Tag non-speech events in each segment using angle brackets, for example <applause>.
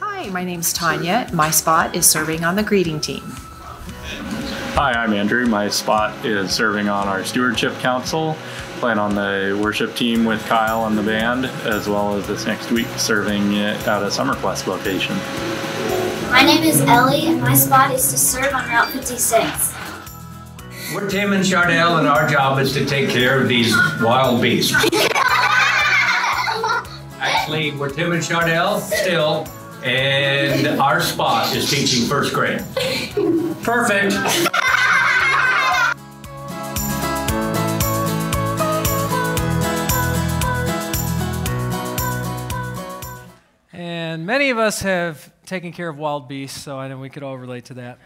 Hi, my name's Tanya. My spot is serving on the greeting team. Hi, I'm Andrew. My spot is serving on our stewardship council, playing on the worship team with Kyle and the band, as well as this next week serving at a Summer Quest location. My name is Ellie, and my spot is to serve on Route 56. We're Tim and Chardell, and our job is to take care of these wild beasts. Actually, we're Tim and Chardell still, and our spot is teaching first grade. Perfect. And many of us have taken care of wild beasts, so I know we could all relate to that.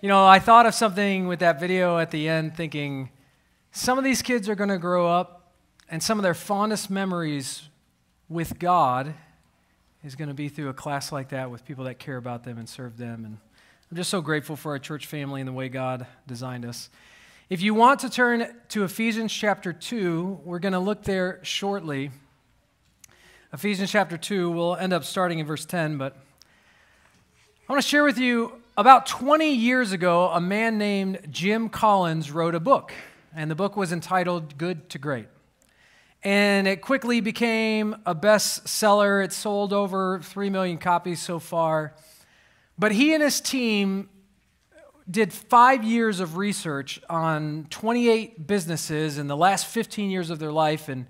You know, I thought of something with that video at the end, thinking some of these kids are going to grow up, and some of their fondest memories with God is going to be through a class like that with people that care about them and serve them. And I'm just so grateful for our church family and the way God designed us. If you want to turn to Ephesians chapter 2, we're going to look there shortly. Ephesians chapter 2, we'll end up starting in verse 10, but I want to share with you about 20 years ago, a man named Jim Collins wrote a book, and the book was entitled Good to Great. And it quickly became a bestseller. It sold over 3 million copies so far. But he and his team did five years of research on 28 businesses in the last 15 years of their life and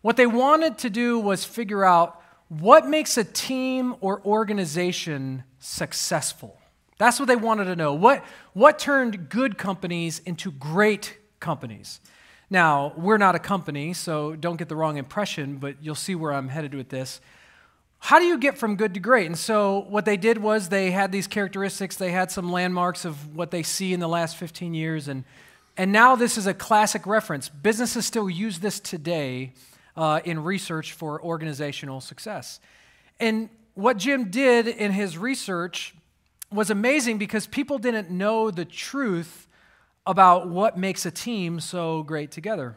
what they wanted to do was figure out what makes a team or organization successful. That's what they wanted to know. What, what turned good companies into great companies? Now, we're not a company, so don't get the wrong impression, but you'll see where I'm headed with this. How do you get from good to great? And so, what they did was they had these characteristics, they had some landmarks of what they see in the last 15 years, and, and now this is a classic reference. Businesses still use this today uh, in research for organizational success. And what Jim did in his research was amazing because people didn't know the truth about what makes a team so great together.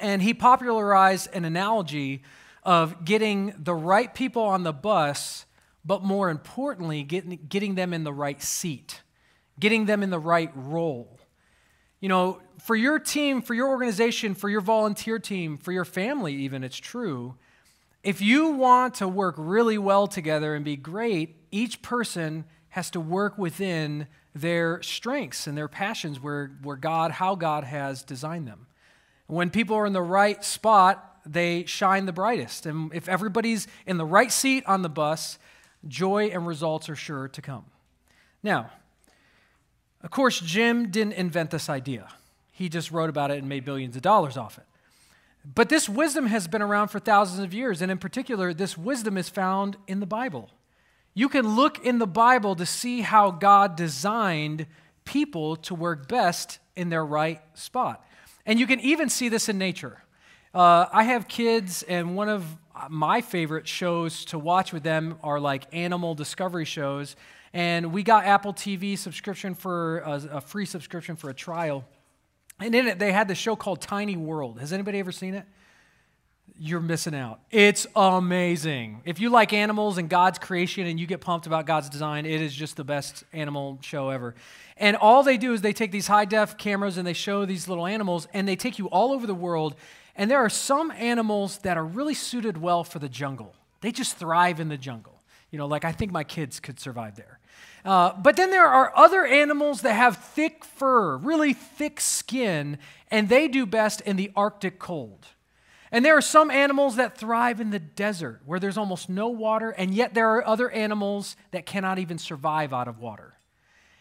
And he popularized an analogy of getting the right people on the bus, but more importantly, getting, getting them in the right seat, getting them in the right role. You know, for your team, for your organization, for your volunteer team, for your family, even, it's true. If you want to work really well together and be great, each person has to work within their strengths and their passions where, where God, how God has designed them. When people are in the right spot, they shine the brightest. And if everybody's in the right seat on the bus, joy and results are sure to come. Now, of course, Jim didn't invent this idea. He just wrote about it and made billions of dollars off it. But this wisdom has been around for thousands of years, and in particular, this wisdom is found in the Bible. You can look in the Bible to see how God designed people to work best in their right spot. And you can even see this in nature. Uh, I have kids, and one of my favorite shows to watch with them are like animal discovery shows. And we got Apple TV subscription for a, a free subscription for a trial. And in it, they had the show called Tiny World. Has anybody ever seen it? You're missing out. It's amazing. If you like animals and God's creation and you get pumped about God's design, it is just the best animal show ever. And all they do is they take these high def cameras and they show these little animals and they take you all over the world. And there are some animals that are really suited well for the jungle, they just thrive in the jungle. You know, like I think my kids could survive there. Uh, but then there are other animals that have thick fur, really thick skin, and they do best in the Arctic cold. And there are some animals that thrive in the desert where there's almost no water, and yet there are other animals that cannot even survive out of water.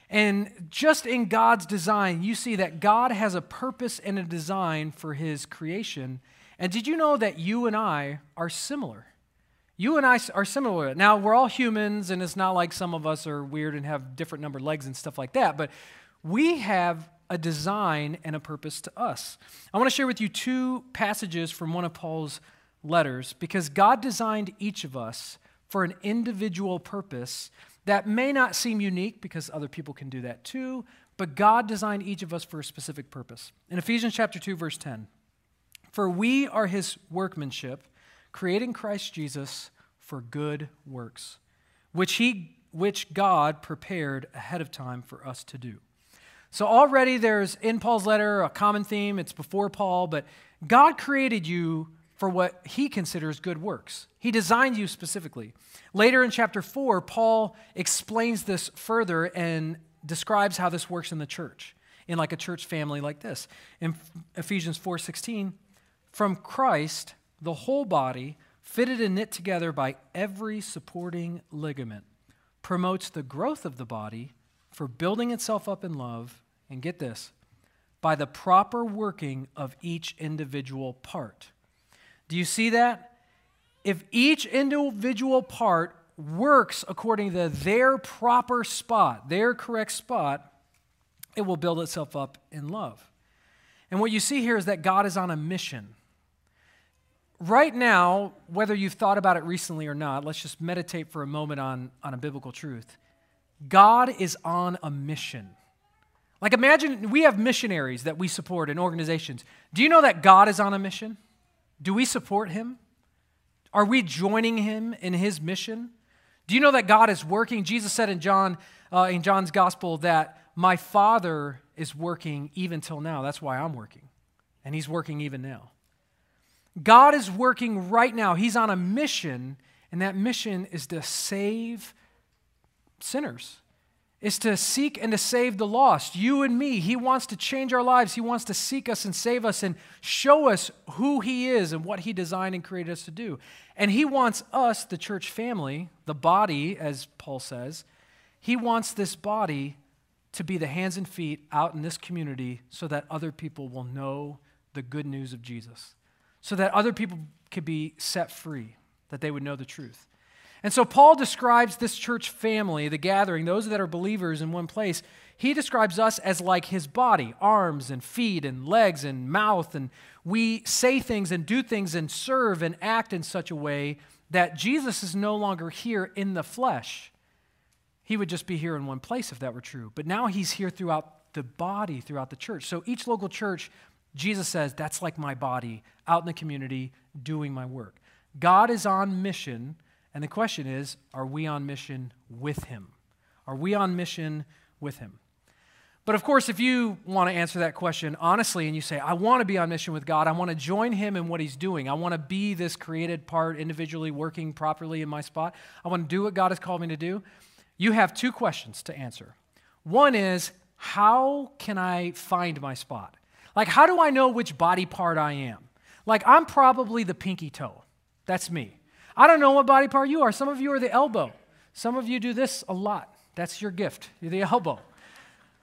And just in God's design, you see that God has a purpose and a design for his creation. And did you know that you and I are similar? You and I are similar. Now, we're all humans, and it's not like some of us are weird and have different numbered legs and stuff like that, but we have a design and a purpose to us. I want to share with you two passages from one of Paul's letters because God designed each of us for an individual purpose that may not seem unique because other people can do that too, but God designed each of us for a specific purpose. In Ephesians chapter 2 verse 10, for we are his workmanship, creating Christ Jesus for good works, which he which God prepared ahead of time for us to do. So already there's in Paul's letter a common theme, it's before Paul, but God created you for what he considers good works. He designed you specifically. Later in chapter 4, Paul explains this further and describes how this works in the church, in like a church family like this. In Ephesians 4:16, from Christ, the whole body, fitted and knit together by every supporting ligament, promotes the growth of the body for building itself up in love, and get this, by the proper working of each individual part. Do you see that? If each individual part works according to their proper spot, their correct spot, it will build itself up in love. And what you see here is that God is on a mission. Right now, whether you've thought about it recently or not, let's just meditate for a moment on, on a biblical truth. God is on a mission. Like, imagine we have missionaries that we support in organizations. Do you know that God is on a mission? Do we support him? Are we joining him in his mission? Do you know that God is working? Jesus said in John, uh, in John's gospel, that my Father is working even till now. That's why I'm working. And he's working even now. God is working right now. He's on a mission, and that mission is to save sinners is to seek and to save the lost, you and me. He wants to change our lives. He wants to seek us and save us and show us who He is and what He designed and created us to do. And He wants us, the church family, the body, as Paul says, He wants this body to be the hands and feet out in this community so that other people will know the good news of Jesus, so that other people could be set free, that they would know the truth. And so Paul describes this church family, the gathering, those that are believers in one place. He describes us as like his body, arms and feet and legs and mouth. And we say things and do things and serve and act in such a way that Jesus is no longer here in the flesh. He would just be here in one place if that were true. But now he's here throughout the body, throughout the church. So each local church, Jesus says, that's like my body out in the community doing my work. God is on mission and the question is are we on mission with him? Are we on mission with him? But of course, if you want to answer that question honestly and you say, I want to be on mission with God, I want to join him in what he's doing, I want to be this created part individually working properly in my spot, I want to do what God has called me to do, you have two questions to answer. One is, how can I find my spot? Like, how do I know which body part I am? Like, I'm probably the pinky toe. That's me. I don't know what body part you are. Some of you are the elbow. Some of you do this a lot. That's your gift. You're the elbow.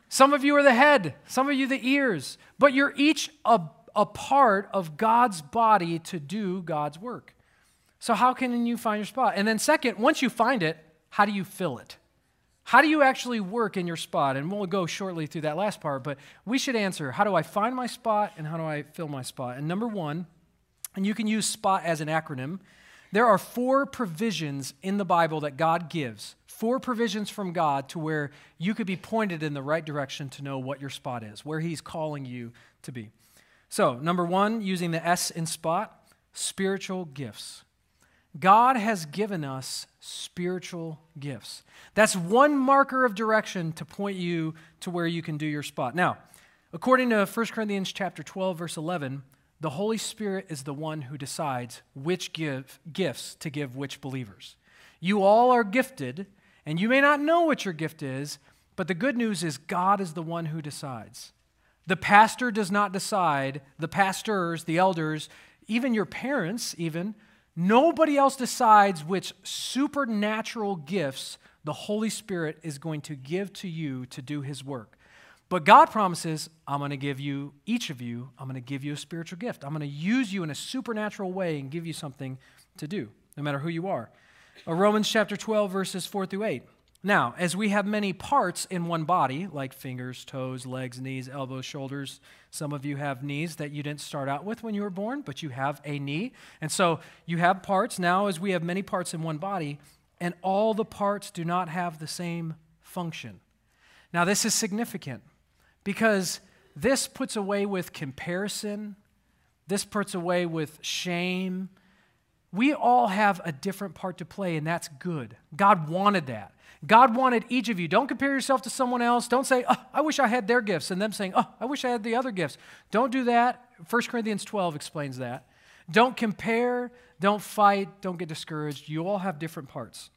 Some of you are the head. Some of you the ears. But you're each a, a part of God's body to do God's work. So, how can you find your spot? And then, second, once you find it, how do you fill it? How do you actually work in your spot? And we'll go shortly through that last part, but we should answer how do I find my spot and how do I fill my spot? And number one, and you can use SPOT as an acronym. There are four provisions in the Bible that God gives, four provisions from God to where you could be pointed in the right direction to know what your spot is, where He's calling you to be. So, number one, using the S in spot, spiritual gifts. God has given us spiritual gifts. That's one marker of direction to point you to where you can do your spot. Now, according to 1 Corinthians chapter 12 verse 11, the Holy Spirit is the one who decides which give, gifts to give which believers. You all are gifted, and you may not know what your gift is, but the good news is God is the one who decides. The pastor does not decide, the pastors, the elders, even your parents, even, nobody else decides which supernatural gifts the Holy Spirit is going to give to you to do his work. But God promises, I'm going to give you, each of you, I'm going to give you a spiritual gift. I'm going to use you in a supernatural way and give you something to do, no matter who you are. Uh, Romans chapter 12, verses 4 through 8. Now, as we have many parts in one body, like fingers, toes, legs, knees, elbows, shoulders, some of you have knees that you didn't start out with when you were born, but you have a knee. And so you have parts. Now, as we have many parts in one body, and all the parts do not have the same function. Now, this is significant because this puts away with comparison, this puts away with shame. We all have a different part to play, and that's good. God wanted that. God wanted each of you. Don't compare yourself to someone else. Don't say, oh, I wish I had their gifts, and them saying, oh, I wish I had the other gifts. Don't do that. 1 Corinthians 12 explains that. Don't compare, don't fight, don't get discouraged. You all have different parts.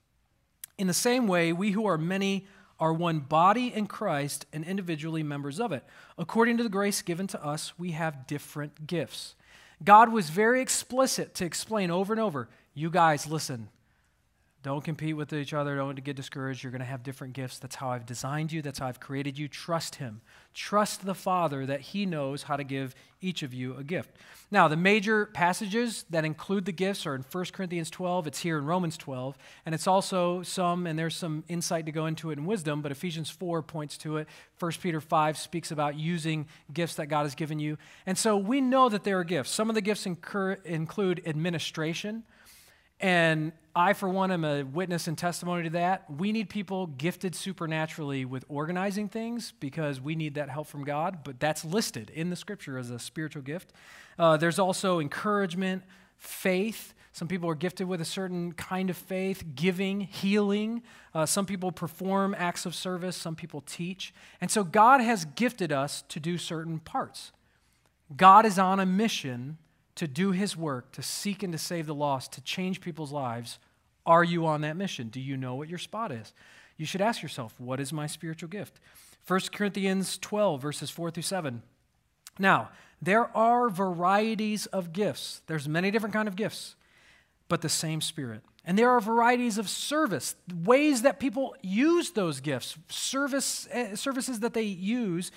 In the same way, we who are many are one body in Christ and individually members of it. According to the grace given to us, we have different gifts. God was very explicit to explain over and over you guys, listen, don't compete with each other. Don't get discouraged. You're going to have different gifts. That's how I've designed you. That's how I've created you. Trust Him. Trust the Father that He knows how to give each of you a gift. Now, the major passages that include the gifts are in 1 Corinthians 12. It's here in Romans 12. And it's also some, and there's some insight to go into it in wisdom, but Ephesians 4 points to it. 1 Peter 5 speaks about using gifts that God has given you. And so we know that there are gifts. Some of the gifts incur, include administration. And I, for one, am a witness and testimony to that. We need people gifted supernaturally with organizing things because we need that help from God, but that's listed in the scripture as a spiritual gift. Uh, there's also encouragement, faith. Some people are gifted with a certain kind of faith, giving, healing. Uh, some people perform acts of service, some people teach. And so God has gifted us to do certain parts. God is on a mission to do his work, to seek and to save the lost, to change people's lives, are you on that mission? Do you know what your spot is? You should ask yourself, what is my spiritual gift? 1 Corinthians 12, verses 4 through 7. Now, there are varieties of gifts. There's many different kind of gifts, but the same spirit. And there are varieties of service, ways that people use those gifts, service, uh, services that they use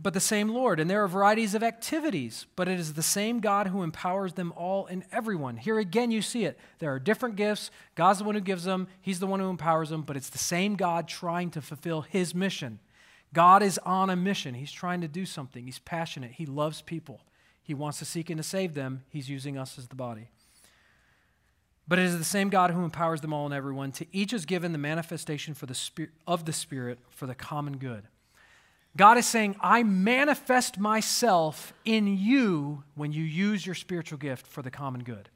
but the same Lord. And there are varieties of activities, but it is the same God who empowers them all and everyone. Here again, you see it. There are different gifts. God's the one who gives them, He's the one who empowers them, but it's the same God trying to fulfill His mission. God is on a mission. He's trying to do something. He's passionate. He loves people. He wants to seek and to save them. He's using us as the body. But it is the same God who empowers them all and everyone. To each is given the manifestation for the spirit, of the Spirit for the common good. God is saying, I manifest myself in you when you use your spiritual gift for the common good.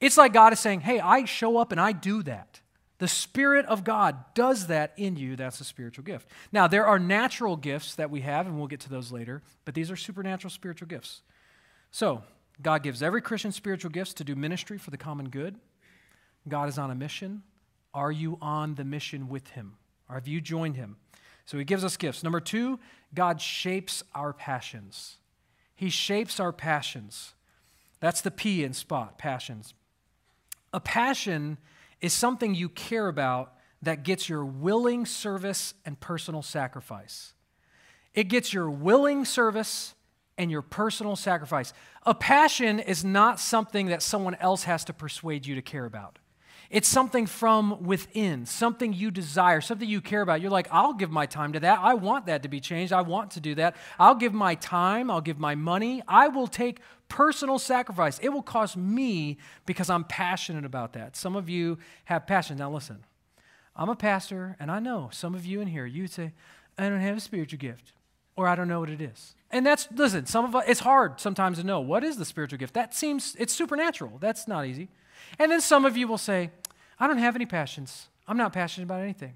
It's like God is saying, Hey, I show up and I do that. The Spirit of God does that in you. That's a spiritual gift. Now, there are natural gifts that we have, and we'll get to those later, but these are supernatural spiritual gifts. So, God gives every Christian spiritual gifts to do ministry for the common good. God is on a mission. Are you on the mission with Him? Or have you joined Him? So he gives us gifts. Number two, God shapes our passions. He shapes our passions. That's the P in spot, passions. A passion is something you care about that gets your willing service and personal sacrifice. It gets your willing service and your personal sacrifice. A passion is not something that someone else has to persuade you to care about. It's something from within, something you desire, something you care about. You're like, I'll give my time to that. I want that to be changed. I want to do that. I'll give my time. I'll give my money. I will take personal sacrifice. It will cost me because I'm passionate about that. Some of you have passion. Now, listen, I'm a pastor, and I know some of you in here, You'd say, I don't have a spiritual gift, or I don't know what it is. And that's, listen, some of us, it's hard sometimes to know what is the spiritual gift. That seems, it's supernatural. That's not easy. And then some of you will say, I don't have any passions. I'm not passionate about anything.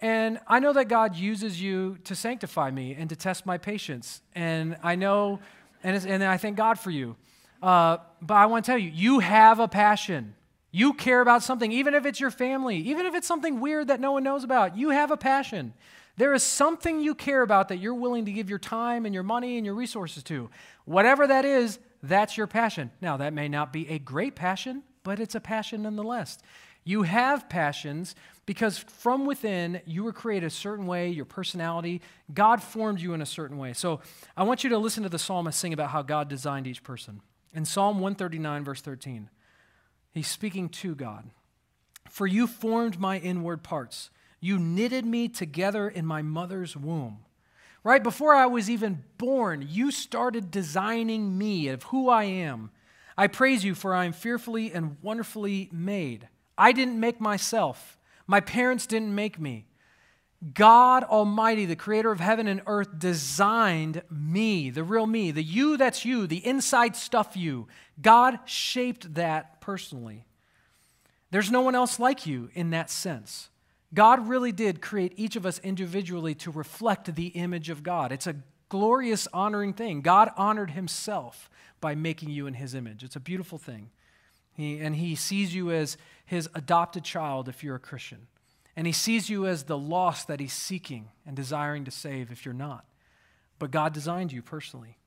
And I know that God uses you to sanctify me and to test my patience. And I know, and, and I thank God for you. Uh, but I want to tell you, you have a passion. You care about something, even if it's your family, even if it's something weird that no one knows about. You have a passion. There is something you care about that you're willing to give your time and your money and your resources to. Whatever that is, that's your passion. Now, that may not be a great passion, but it's a passion nonetheless. You have passions because from within you were created a certain way, your personality, God formed you in a certain way. So I want you to listen to the psalmist sing about how God designed each person. In Psalm 139, verse 13, he's speaking to God. For you formed my inward parts, you knitted me together in my mother's womb. Right before I was even born, you started designing me of who I am. I praise you, for I am fearfully and wonderfully made. I didn't make myself. My parents didn't make me. God Almighty, the creator of heaven and earth, designed me, the real me, the you that's you, the inside stuff you. God shaped that personally. There's no one else like you in that sense. God really did create each of us individually to reflect the image of God. It's a glorious, honoring thing. God honored himself by making you in his image. It's a beautiful thing. He, and he sees you as his adopted child if you're a Christian. And he sees you as the lost that he's seeking and desiring to save if you're not. But God designed you personally.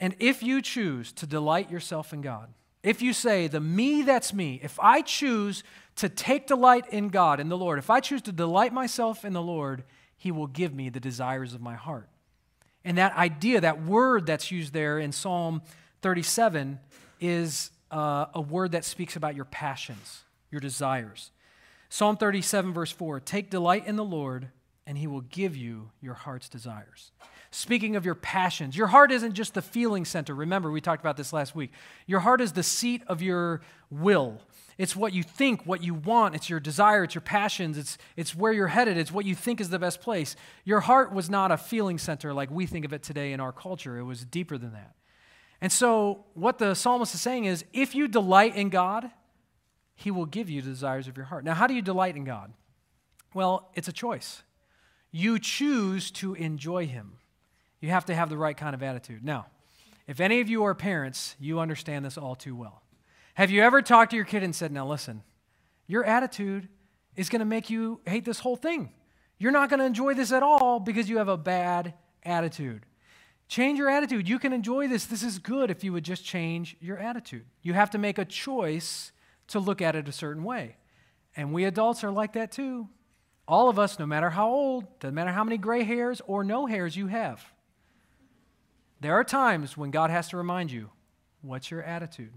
And if you choose to delight yourself in God, if you say, the me that's me, if I choose to take delight in God, in the Lord, if I choose to delight myself in the Lord, he will give me the desires of my heart. And that idea, that word that's used there in Psalm 37, is uh, a word that speaks about your passions, your desires. Psalm 37, verse 4 Take delight in the Lord, and he will give you your heart's desires. Speaking of your passions, your heart isn't just the feeling center. Remember, we talked about this last week. Your heart is the seat of your will. It's what you think, what you want. It's your desire, it's your passions, it's, it's where you're headed, it's what you think is the best place. Your heart was not a feeling center like we think of it today in our culture, it was deeper than that. And so, what the psalmist is saying is if you delight in God, he will give you the desires of your heart. Now, how do you delight in God? Well, it's a choice. You choose to enjoy Him. You have to have the right kind of attitude. Now, if any of you are parents, you understand this all too well. Have you ever talked to your kid and said, Now listen, your attitude is going to make you hate this whole thing? You're not going to enjoy this at all because you have a bad attitude. Change your attitude. You can enjoy this. This is good if you would just change your attitude. You have to make a choice to look at it a certain way. And we adults are like that too. All of us, no matter how old, doesn't matter how many gray hairs or no hairs you have, there are times when God has to remind you what's your attitude?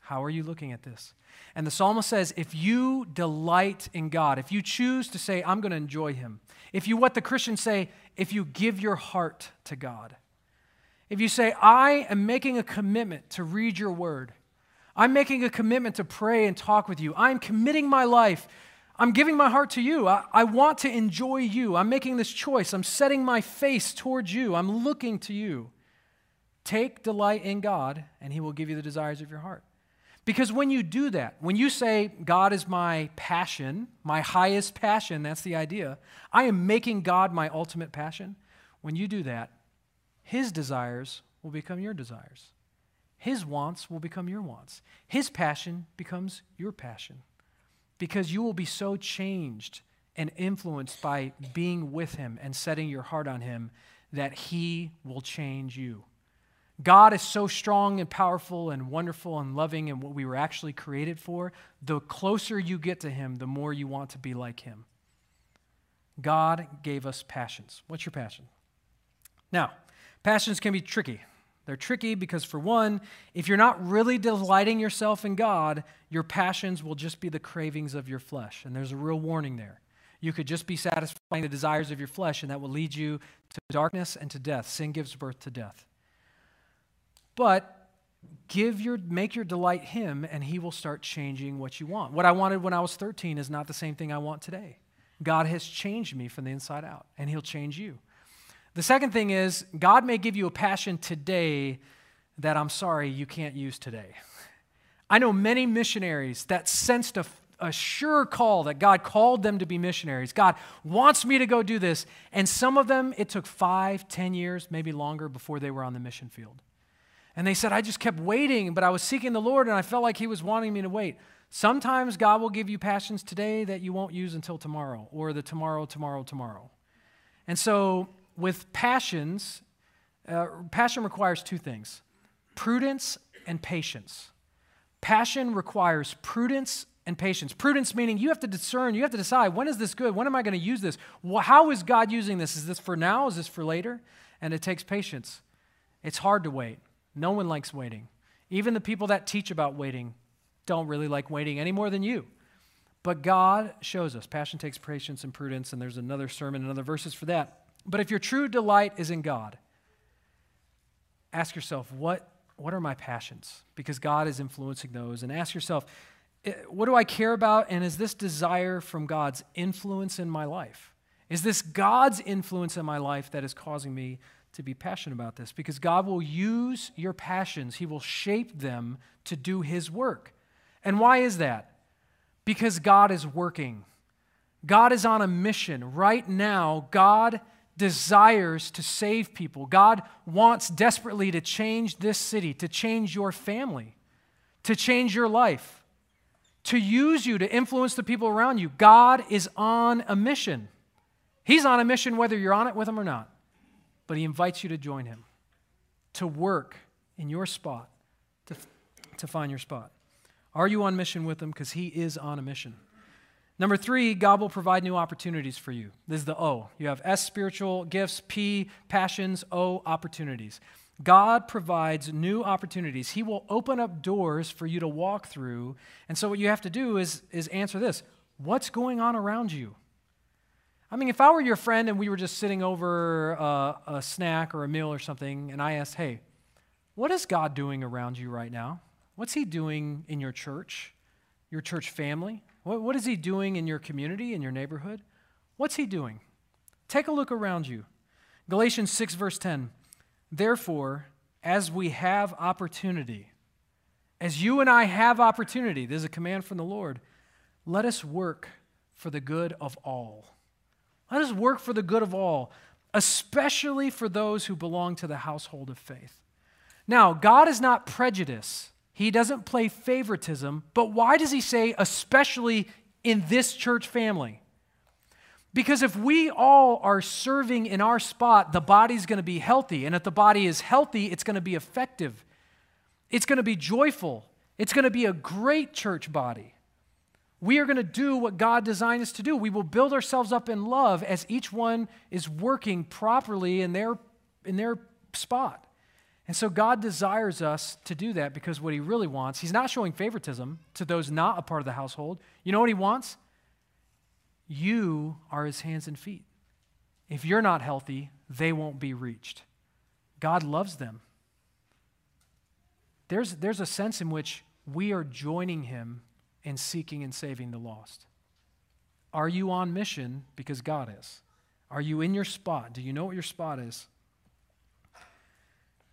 How are you looking at this? And the psalmist says, if you delight in God, if you choose to say, I'm going to enjoy Him, if you, what the Christians say, if you give your heart to God, if you say, I am making a commitment to read your word, I'm making a commitment to pray and talk with you. I'm committing my life. I'm giving my heart to you. I, I, want to enjoy you. I'm making this choice. I'm setting my face towards you. I'm looking to you. Take delight in God, and He will give you the desires of your heart. Because when you do that, when you say, God is my passion, my highest passion, that's the idea, I am making God my ultimate passion. When you do that, His desires will become your desires. His wants will become your wants. His passion becomes your passion because you will be so changed and influenced by being with Him and setting your heart on Him that He will change you. God is so strong and powerful and wonderful and loving and what we were actually created for. The closer you get to Him, the more you want to be like Him. God gave us passions. What's your passion? Now, passions can be tricky. They're tricky because, for one, if you're not really delighting yourself in God, your passions will just be the cravings of your flesh. And there's a real warning there. You could just be satisfying the desires of your flesh, and that will lead you to darkness and to death. Sin gives birth to death. But give your make your delight him and he will start changing what you want what i wanted when i was 13 is not the same thing i want today god has changed me from the inside out and he'll change you the second thing is, God may give you a passion today that I'm sorry you can't use today. I know many missionaries that sensed a, a, sure call that God called them to be missionaries. God wants me to go do this. And some of them, it took five, ten years, maybe longer before they were on the mission field. And they said, I just kept waiting, but I was seeking the Lord and I felt like He was wanting me to wait. Sometimes God will give you passions today that you won't use until tomorrow or the tomorrow, tomorrow, tomorrow. And so with passions, uh, passion requires two things prudence and patience. Passion requires prudence and patience. Prudence meaning you have to discern, you have to decide when is this good? When am I going to use this? How is God using this? Is this for now? Is this for later? And it takes patience. It's hard to wait. No one likes waiting. Even the people that teach about waiting don't really like waiting any more than you. But God shows us passion takes patience and prudence, and there's another sermon and other verses for that. But if your true delight is in God, ask yourself, what, what are my passions? Because God is influencing those. And ask yourself, eh, what do I care about? And is this desire from God's influence in my life? Is this God's influence in my life that is causing me to be passionate about this? Because God will use your passions, He will shape them to do His work. And why is that? Because God is working. God is on a mission. Right now, God desires to save people. God wants desperately to change this city, to change your family, to change your life, to use you to influence the people around you. God is on a mission. He's on a mission whether you're on it with him or not, but he invites you to join him, to work in your spot, to, to find your spot. Are you on mission with him? Because he is on a mission. Number three, God will provide new opportunities for you. This is the O. You have S, spiritual gifts, P, passions, O, opportunities. God provides new opportunities. He will open up doors for you to walk through. And so, what you have to do is, is answer this What's going on around you? I mean, if I were your friend and we were just sitting over a, a snack or a meal or something, and I asked, Hey, what is God doing around you right now? What's He doing in your church, your church family? What, what is he doing in your community, in your neighborhood? What's he doing? Take a look around you. Galatians 6, verse 10. Therefore, as we have opportunity, as you and I have opportunity, there's a command from the Lord, let us work for the good of all. Let us work for the good of all, especially for those who belong to the household of faith. Now, God is not prejudiced. He doesn't play favoritism, but why does he say, especially in this church family? Because if we all are serving in our spot, the body's going to be healthy. And if the body is healthy, it's going to be effective. It's going to be joyful. It's going to be a great church body. We are going to do what God designed us to do. We will build ourselves up in love as each one is working properly in their, in their spot. And so God desires us to do that because what he really wants, he's not showing favoritism to those not a part of the household. You know what he wants? You are his hands and feet. If you're not healthy, they won't be reached. God loves them. There's, there's a sense in which we are joining him in seeking and saving the lost. Are you on mission because God is? Are you in your spot? Do you know what your spot is?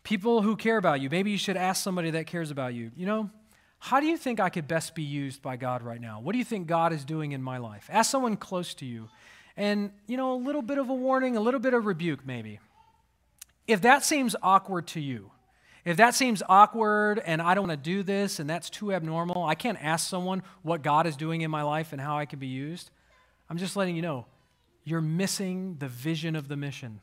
People who care about you. Maybe you should ask somebody that cares about you. You know, how do you think I could best be used by God right now? What do you think God is doing in my life? Ask someone close to you. And, you know, a little bit of a warning, a little bit of rebuke, maybe. If that seems awkward to you, if that seems awkward and I don't want to do this and that's too abnormal, I can't ask someone what God is doing in my life and how I can be used. I'm just letting you know you're missing the vision of the mission.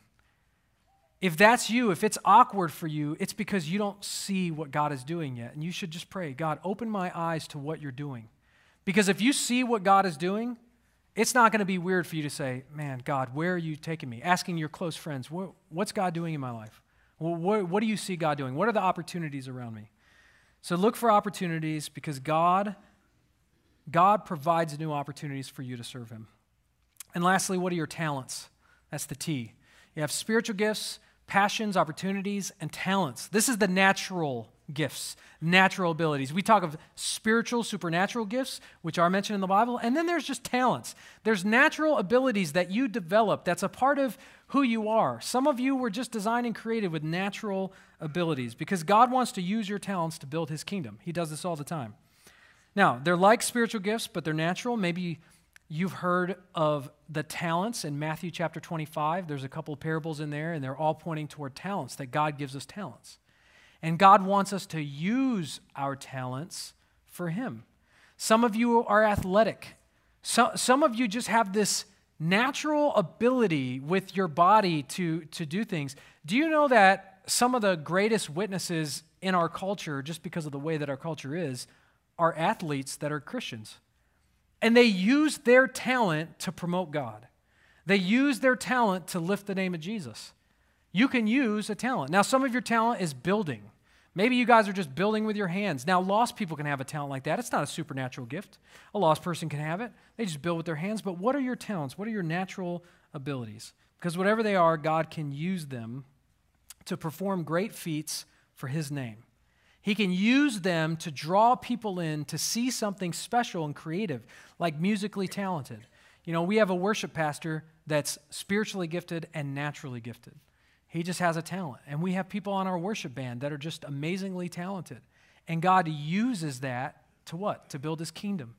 If that's you, if it's awkward for you, it's because you don't see what God is doing yet. And you should just pray, God, open my eyes to what you're doing. Because if you see what God is doing, it's not going to be weird for you to say, Man, God, where are you taking me? Asking your close friends, What's God doing in my life? What, do you see God doing? What are the opportunities around me? So look for opportunities because God, God provides new opportunities for you to serve Him. And lastly, what are your talents? That's the T. You have spiritual gifts, passions, opportunities, and talents. This is the natural gifts, natural abilities. We talk of spiritual, supernatural gifts, which are mentioned in the Bible, and then there's just talents. There's natural abilities that you develop that's a part of who you are. Some of you were just designed and created with natural abilities because God wants to use your talents to build his kingdom. He does this all the time. Now, they're like spiritual gifts, but they're natural. Maybe You've heard of the talents in Matthew chapter 25. There's a couple of parables in there, and they're all pointing toward talents, that God gives us talents. And God wants us to use our talents for Him. Some of you are athletic. So, some of you just have this natural ability with your body to, to do things. Do you know that some of the greatest witnesses in our culture, just because of the way that our culture is, are athletes that are Christians? And they use their talent to promote God. They use their talent to lift the name of Jesus. You can use a talent. Now, some of your talent is building. Maybe you guys are just building with your hands. Now, lost people can have a talent like that. It's not a supernatural gift. A lost person can have it. They just build with their hands. But what are your talents? What are your natural abilities? Because whatever they are, God can use them to perform great feats for His name. He can use them to draw people in to see something special and creative, like musically talented. You know, we have a worship pastor that's spiritually gifted and naturally gifted. He just has a talent. And we have people on our worship band that are just amazingly talented. And God uses that to what? To build his kingdom,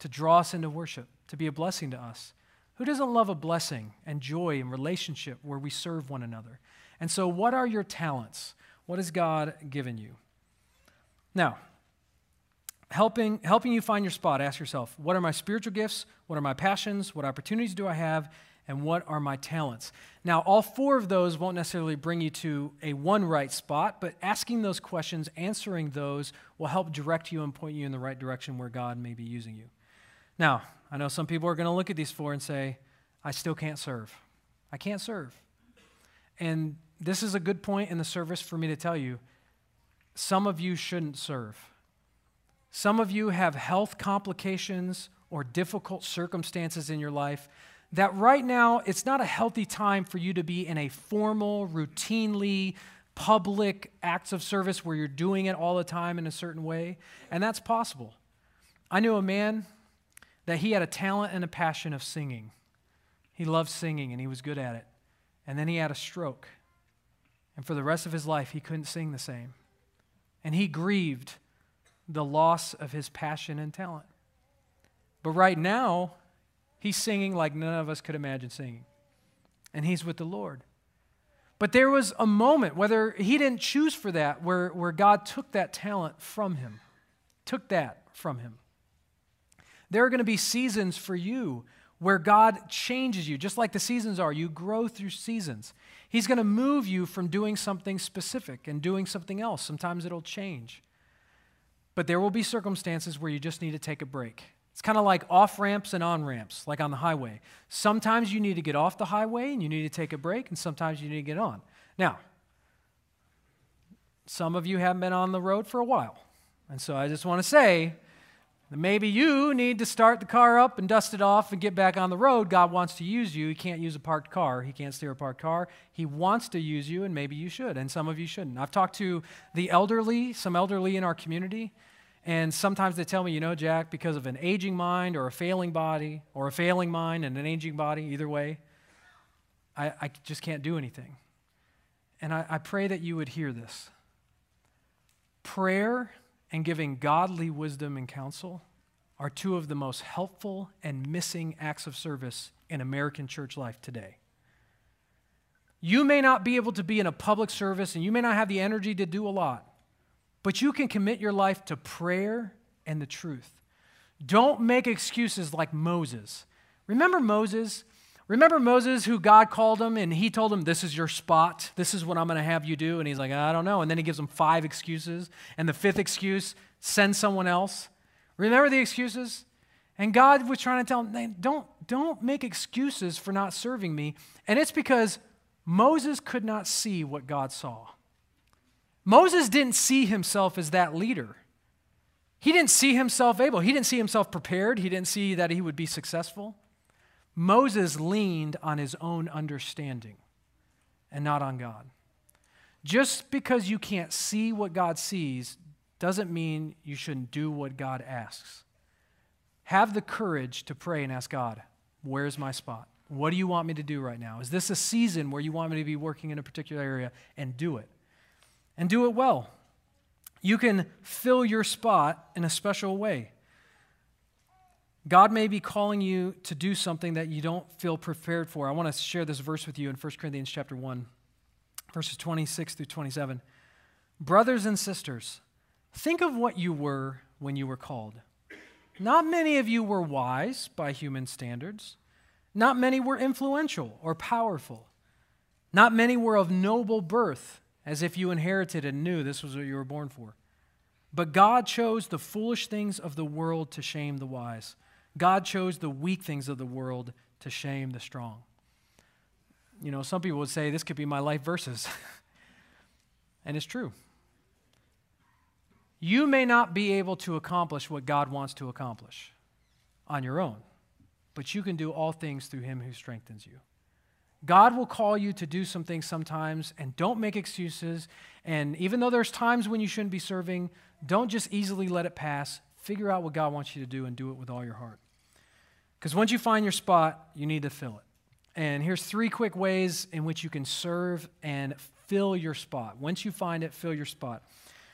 to draw us into worship, to be a blessing to us. Who doesn't love a blessing and joy and relationship where we serve one another? And so, what are your talents? What has God given you? Now, helping, helping you find your spot, ask yourself what are my spiritual gifts? What are my passions? What opportunities do I have? And what are my talents? Now, all four of those won't necessarily bring you to a one right spot, but asking those questions, answering those, will help direct you and point you in the right direction where God may be using you. Now, I know some people are going to look at these four and say, I still can't serve. I can't serve. And this is a good point in the service for me to tell you some of you shouldn't serve. Some of you have health complications or difficult circumstances in your life that right now it's not a healthy time for you to be in a formal, routinely public acts of service where you're doing it all the time in a certain way. And that's possible. I knew a man that he had a talent and a passion of singing. He loved singing and he was good at it. And then he had a stroke. And for the rest of his life, he couldn't sing the same. And he grieved the loss of his passion and talent. But right now, he's singing like none of us could imagine singing. And he's with the Lord. But there was a moment, whether he didn't choose for that, where, where God took that talent from him, took that from him. There are going to be seasons for you where God changes you, just like the seasons are. You grow through seasons. He's going to move you from doing something specific and doing something else. Sometimes it'll change. But there will be circumstances where you just need to take a break. It's kind of like off ramps and on ramps, like on the highway. Sometimes you need to get off the highway and you need to take a break, and sometimes you need to get on. Now, some of you haven't been on the road for a while. And so I just want to say, Maybe you need to start the car up and dust it off and get back on the road. God wants to use you. He can't use a parked car. He can't steer a parked car. He wants to use you, and maybe you should, and some of you shouldn't. I've talked to the elderly, some elderly in our community, and sometimes they tell me, you know, Jack, because of an aging mind or a failing body, or a failing mind and an aging body, either way, I, I just can't do anything. And I, I pray that you would hear this. Prayer and giving godly wisdom and counsel are two of the most helpful and missing acts of service in American church life today. You may not be able to be in a public service and you may not have the energy to do a lot, but you can commit your life to prayer and the truth. Don't make excuses like Moses. Remember Moses? Remember Moses, who God called him and he told him, This is your spot. This is what I'm going to have you do. And he's like, I don't know. And then he gives him five excuses. And the fifth excuse, send someone else. Remember the excuses? And God was trying to tell him, don't, don't make excuses for not serving me. And it's because Moses could not see what God saw. Moses didn't see himself as that leader. He didn't see himself able. He didn't see himself prepared. He didn't see that he would be successful. Moses leaned on his own understanding and not on God. Just because you can't see what God sees doesn't mean you shouldn't do what God asks. Have the courage to pray and ask God, Where's my spot? What do you want me to do right now? Is this a season where you want me to be working in a particular area? And do it. And do it well. You can fill your spot in a special way. God may be calling you to do something that you don't feel prepared for. I want to share this verse with you in 1 Corinthians chapter 1, verses 26 through 27. Brothers and sisters, think of what you were when you were called. Not many of you were wise by human standards. Not many were influential or powerful. Not many were of noble birth, as if you inherited and knew this was what you were born for. But God chose the foolish things of the world to shame the wise. God chose the weak things of the world to shame the strong. You know, some people would say this could be my life verses. <laughs> and it's true. You may not be able to accomplish what God wants to accomplish on your own, but you can do all things through Him who strengthens you. God will call you to do some things sometimes, and don't make excuses. And even though there's times when you shouldn't be serving, don't just easily let it pass. Figure out what God wants you to do and do it with all your heart. Because once you find your spot, you need to fill it. And here's three quick ways in which you can serve and fill your spot. Once you find it, fill your spot.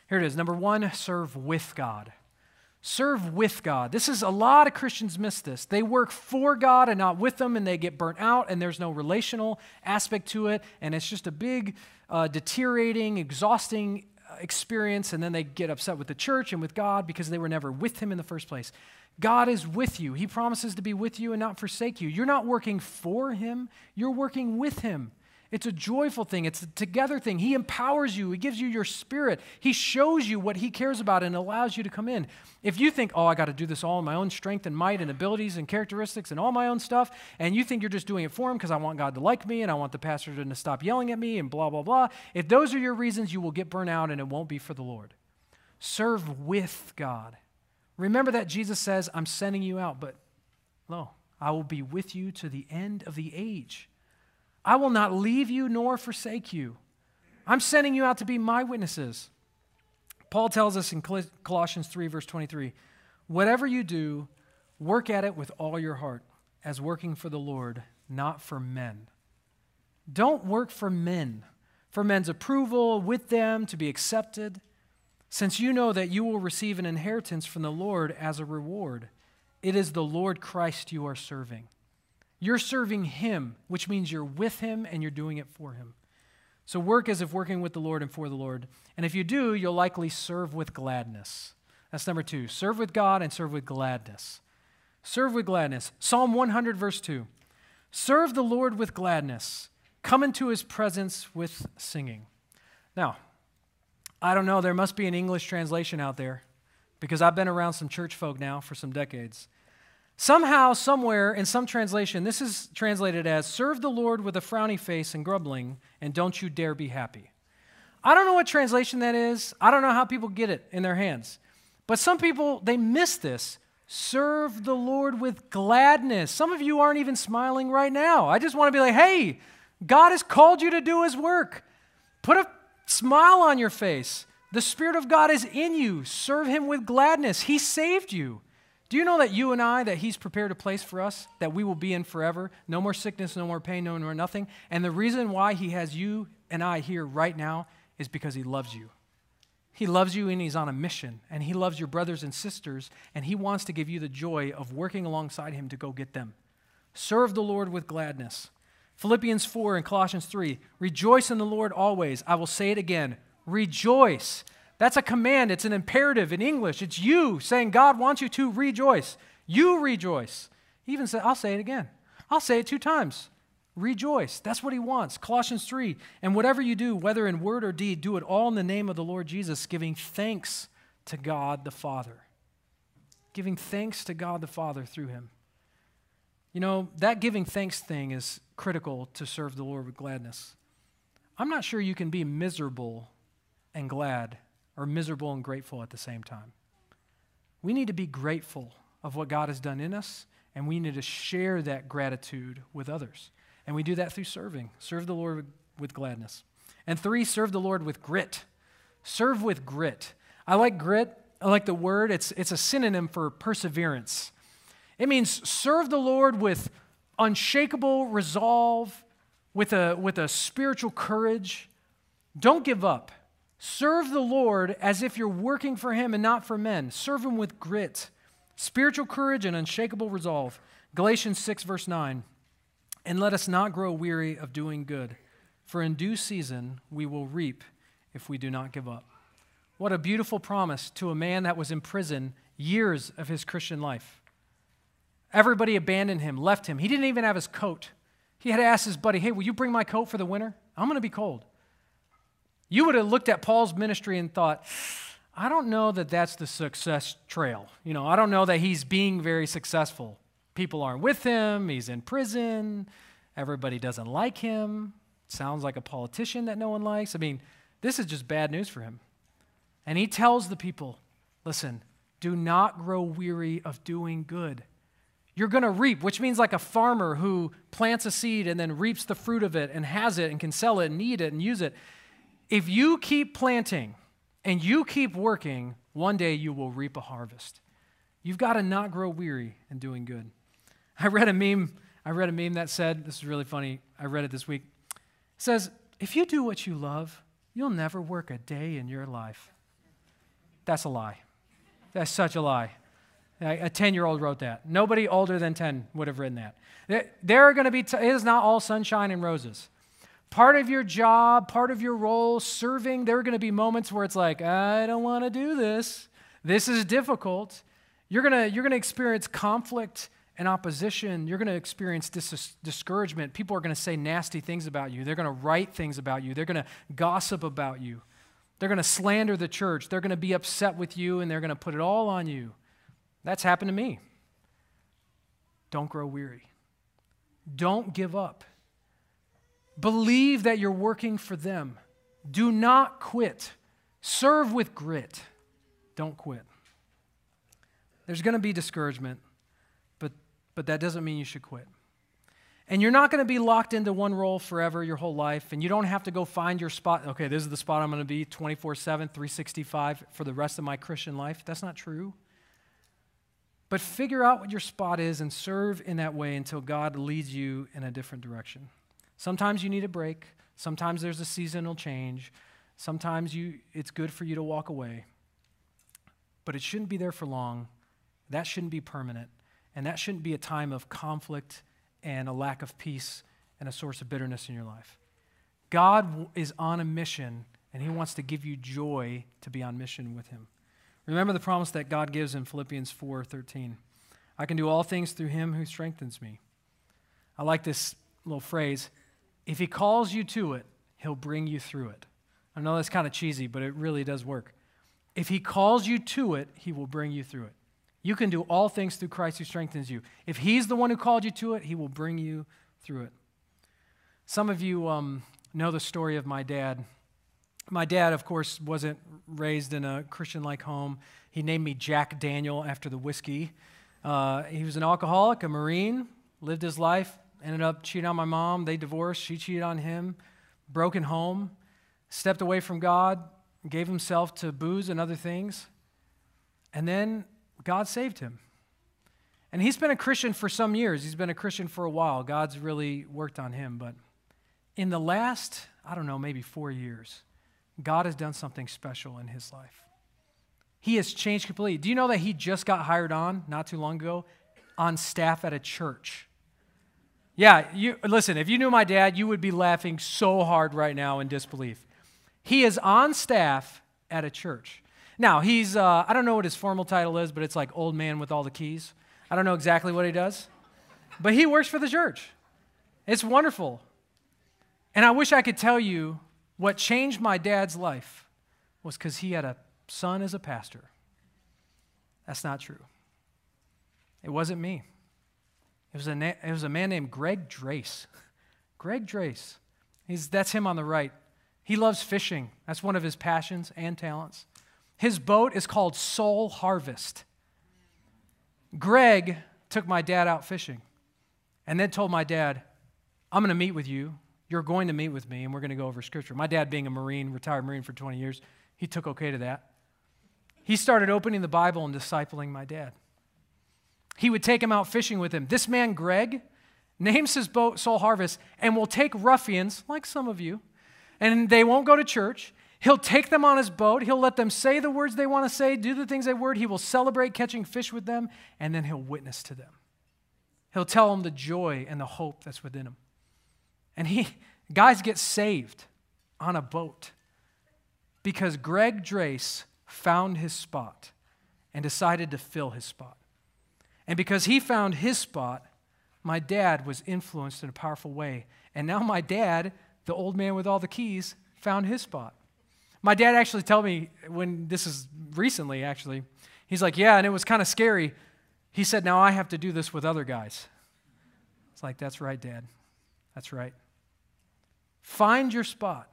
Here it is. Number one, serve with God. Serve with God. This is a lot of Christians miss this. They work for God and not with them, and they get burnt out, and there's no relational aspect to it, and it's just a big, uh, deteriorating, exhausting experience, and then they get upset with the church and with God because they were never with Him in the first place. God is with you. He promises to be with you and not forsake you. You're not working for Him, you're working with Him. It's a joyful thing, it's a together thing. He empowers you, He gives you your spirit, He shows you what He cares about and allows you to come in. If you think, oh, I got to do this all in my own strength and might and abilities and characteristics and all my own stuff, and you think you're just doing it for Him because I want God to like me and I want the pastor to stop yelling at me and blah, blah, blah, if those are your reasons, you will get burnt out and it won't be for the Lord. Serve with God. Remember that Jesus says, I'm sending you out, but lo, I will be with you to the end of the age. I will not leave you nor forsake you. I'm sending you out to be my witnesses. Paul tells us in Colossians 3, verse 23 whatever you do, work at it with all your heart, as working for the Lord, not for men. Don't work for men, for men's approval, with them, to be accepted, since you know that you will receive an inheritance from the Lord as a reward. It is the Lord Christ you are serving. You're serving Him, which means you're with Him and you're doing it for Him. So work as if working with the Lord and for the Lord. And if you do, you'll likely serve with gladness. That's number two. Serve with God and serve with gladness. Serve with gladness. Psalm 100, verse 2. Serve the Lord with gladness. Come into his presence with singing. Now, I don't know, there must be an English translation out there because I've been around some church folk now for some decades. Somehow, somewhere, in some translation, this is translated as serve the Lord with a frowny face and grumbling, and don't you dare be happy. I don't know what translation that is. I don't know how people get it in their hands. But some people, they miss this. Serve the Lord with gladness. Some of you aren't even smiling right now. I just want to be like, hey, God has called you to do his work. Put a smile on your face. The Spirit of God is in you. Serve him with gladness. He saved you. Do you know that you and I, that He's prepared a place for us that we will be in forever? No more sickness, no more pain, no more nothing. And the reason why He has you and I here right now is because He loves you. He loves you and He's on a mission. And He loves your brothers and sisters. And He wants to give you the joy of working alongside Him to go get them. Serve the Lord with gladness. Philippians 4 and Colossians 3 Rejoice in the Lord always. I will say it again. Rejoice. That's a command, it's an imperative in English. It's you saying, God wants you to rejoice. You rejoice. He even said, I'll say it again. I'll say it two times. Rejoice. That's what he wants. Colossians 3. And whatever you do, whether in word or deed, do it all in the name of the Lord Jesus, giving thanks to God the Father. Giving thanks to God the Father through him. You know, that giving thanks thing is critical to serve the Lord with gladness. I'm not sure you can be miserable and glad or miserable and grateful at the same time. We need to be grateful of what God has done in us, and we need to share that gratitude with others. And we do that through serving. Serve the Lord with gladness. And three, serve the Lord with grit. Serve with grit. I like grit. I like the word. It's, it's a synonym for perseverance. It means serve the Lord with unshakable resolve, with a, with a spiritual courage. Don't give up. Serve the Lord as if you're working for Him and not for men. Serve Him with grit, spiritual courage, and unshakable resolve. Galatians 6, verse 9. And let us not grow weary of doing good, for in due season we will reap if we do not give up. What a beautiful promise to a man that was in prison years of his Christian life. Everybody abandoned him, left him. He didn't even have his coat. He had to ask his buddy, Hey, will you bring my coat for the winter? I'm going to be cold. You would have looked at Paul's ministry and thought, I don't know that that's the success trail. You know, I don't know that he's being very successful. People aren't with him, he's in prison, everybody doesn't like him. Sounds like a politician that no one likes. I mean, this is just bad news for him. And he tells the people listen, do not grow weary of doing good. You're going to reap, which means like a farmer who plants a seed and then reaps the fruit of it and has it and can sell it and eat it and use it. If you keep planting and you keep working, one day you will reap a harvest. You've got to not grow weary in doing good. I read a meme. I read a meme that said, this is really funny. I read it this week. It says, if you do what you love, you'll never work a day in your life. That's a lie. That's such a lie. A 10 year old wrote that. Nobody older than 10 would have written that. There are going to be, t- it is not all sunshine and roses. Part of your job, part of your role, serving, there are going to be moments where it's like, I don't want to do this. This is difficult. You're going to, you're going to experience conflict and opposition. You're going to experience dis- discouragement. People are going to say nasty things about you. They're going to write things about you. They're going to gossip about you. They're going to slander the church. They're going to be upset with you and they're going to put it all on you. That's happened to me. Don't grow weary. Don't give up. Believe that you're working for them. Do not quit. Serve with grit. Don't quit. There's going to be discouragement, but, but that doesn't mean you should quit. And you're not going to be locked into one role forever your whole life, and you don't have to go find your spot. Okay, this is the spot I'm going to be 24 7, 365 for the rest of my Christian life. That's not true. But figure out what your spot is and serve in that way until God leads you in a different direction. Sometimes you need a break, sometimes there's a seasonal change, sometimes you, it's good for you to walk away. But it shouldn't be there for long, that shouldn't be permanent, and that shouldn't be a time of conflict and a lack of peace and a source of bitterness in your life. God is on a mission, and He wants to give you joy to be on mission with Him. Remember the promise that God gives in Philippians 4:13. I can do all things through him who strengthens me. I like this little phrase. If he calls you to it, he'll bring you through it. I know that's kind of cheesy, but it really does work. If he calls you to it, he will bring you through it. You can do all things through Christ who strengthens you. If He's the one who called you to it, He will bring you through it. Some of you um, know the story of my dad. My dad, of course, wasn't raised in a Christian like home. He named me Jack Daniel after the whiskey. Uh, he was an alcoholic, a Marine, lived his life, ended up cheating on my mom. They divorced. She cheated on him. Broken home, stepped away from God, gave himself to booze and other things. And then God saved him. And he's been a Christian for some years. He's been a Christian for a while. God's really worked on him. But in the last, I don't know, maybe four years, God has done something special in his life. He has changed completely. Do you know that he just got hired on not too long ago on staff at a church? Yeah, you listen, if you knew my dad, you would be laughing so hard right now in disbelief. He is on staff at a church. Now, he's, uh, I don't know what his formal title is, but it's like old man with all the keys. I don't know exactly what he does, but he works for the church. It's wonderful. And I wish I could tell you what changed my dad's life was because he had a son as a pastor. That's not true. It wasn't me. It was a, na- it was a man named Greg Drace. <laughs> Greg Drace. He's, that's him on the right. He loves fishing. That's one of his passions and talents. His boat is called Soul Harvest. Greg took my dad out fishing and then told my dad, I'm going to meet with you. You're going to meet with me, and we're going to go over scripture. My dad, being a Marine, retired Marine for 20 years, he took okay to that. He started opening the Bible and discipling my dad. He would take him out fishing with him. This man, Greg, names his boat Soul Harvest and will take ruffians, like some of you, and they won't go to church. He'll take them on his boat. He'll let them say the words they want to say, do the things they word. He will celebrate catching fish with them, and then he'll witness to them. He'll tell them the joy and the hope that's within them. And he, guys get saved on a boat because Greg Drace found his spot and decided to fill his spot. And because he found his spot, my dad was influenced in a powerful way. And now my dad, the old man with all the keys, found his spot. My dad actually told me when this is recently, actually, he's like, Yeah, and it was kind of scary. He said, Now I have to do this with other guys. It's like, That's right, Dad. That's right. Find your spot.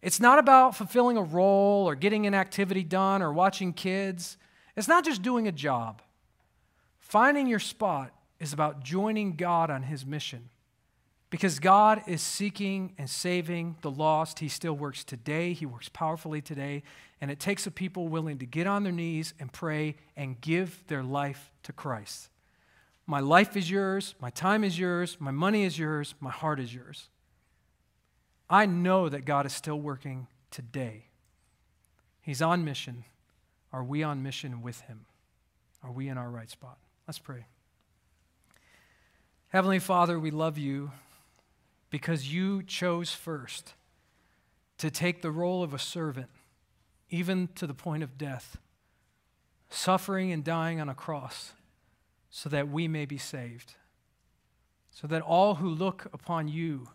It's not about fulfilling a role or getting an activity done or watching kids. It's not just doing a job. Finding your spot is about joining God on his mission. Because God is seeking and saving the lost. He still works today. He works powerfully today. And it takes a people willing to get on their knees and pray and give their life to Christ. My life is yours, my time is yours, my money is yours, my heart is yours. I know that God is still working today. He's on mission. Are we on mission with Him? Are we in our right spot? Let's pray. Heavenly Father, we love you because you chose first to take the role of a servant, even to the point of death, suffering and dying on a cross, so that we may be saved, so that all who look upon you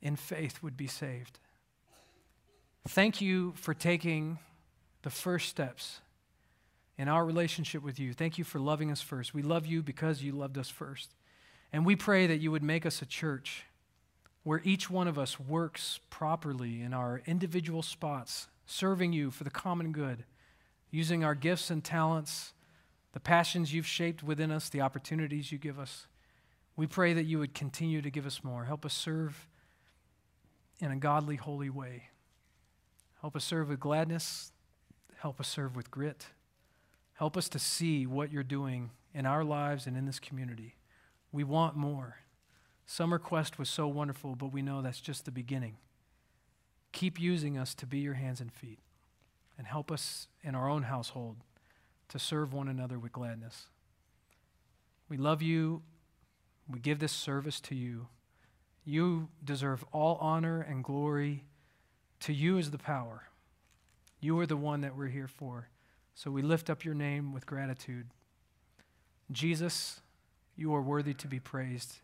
in faith would be saved. Thank you for taking the first steps in our relationship with you. Thank you for loving us first. We love you because you loved us first. And we pray that you would make us a church where each one of us works properly in our individual spots, serving you for the common good, using our gifts and talents, the passions you've shaped within us, the opportunities you give us. We pray that you would continue to give us more. Help us serve in a godly, holy way. Help us serve with gladness. Help us serve with grit. Help us to see what you're doing in our lives and in this community. We want more. Summer Quest was so wonderful, but we know that's just the beginning. Keep using us to be your hands and feet, and help us in our own household to serve one another with gladness. We love you. We give this service to you. You deserve all honor and glory. To you is the power. You are the one that we're here for. So we lift up your name with gratitude. Jesus, you are worthy to be praised.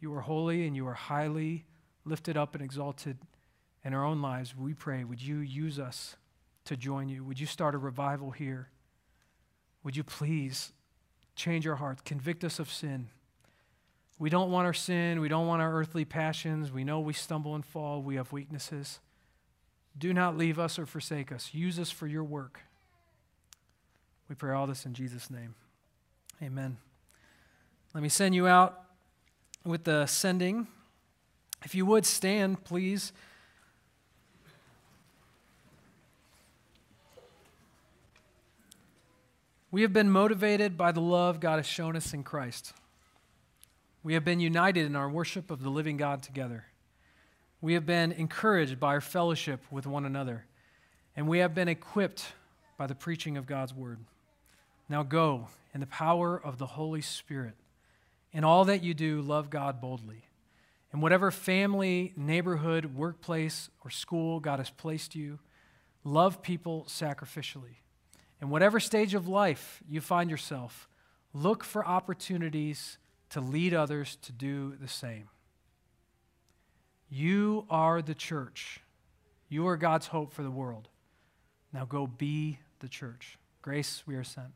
You are holy and you are highly lifted up and exalted in our own lives. We pray, would you use us to join you? Would you start a revival here? Would you please change our hearts, convict us of sin? We don't want our sin. We don't want our earthly passions. We know we stumble and fall. We have weaknesses. Do not leave us or forsake us. Use us for your work. We pray all this in Jesus' name. Amen. Let me send you out with the sending. If you would stand, please. We have been motivated by the love God has shown us in Christ. We have been united in our worship of the living God together. We have been encouraged by our fellowship with one another. And we have been equipped by the preaching of God's word. Now go in the power of the Holy Spirit. In all that you do, love God boldly. In whatever family, neighborhood, workplace, or school God has placed you, love people sacrificially. In whatever stage of life you find yourself, look for opportunities to lead others to do the same. You are the church. You are God's hope for the world. Now go be the church. Grace, we are sent.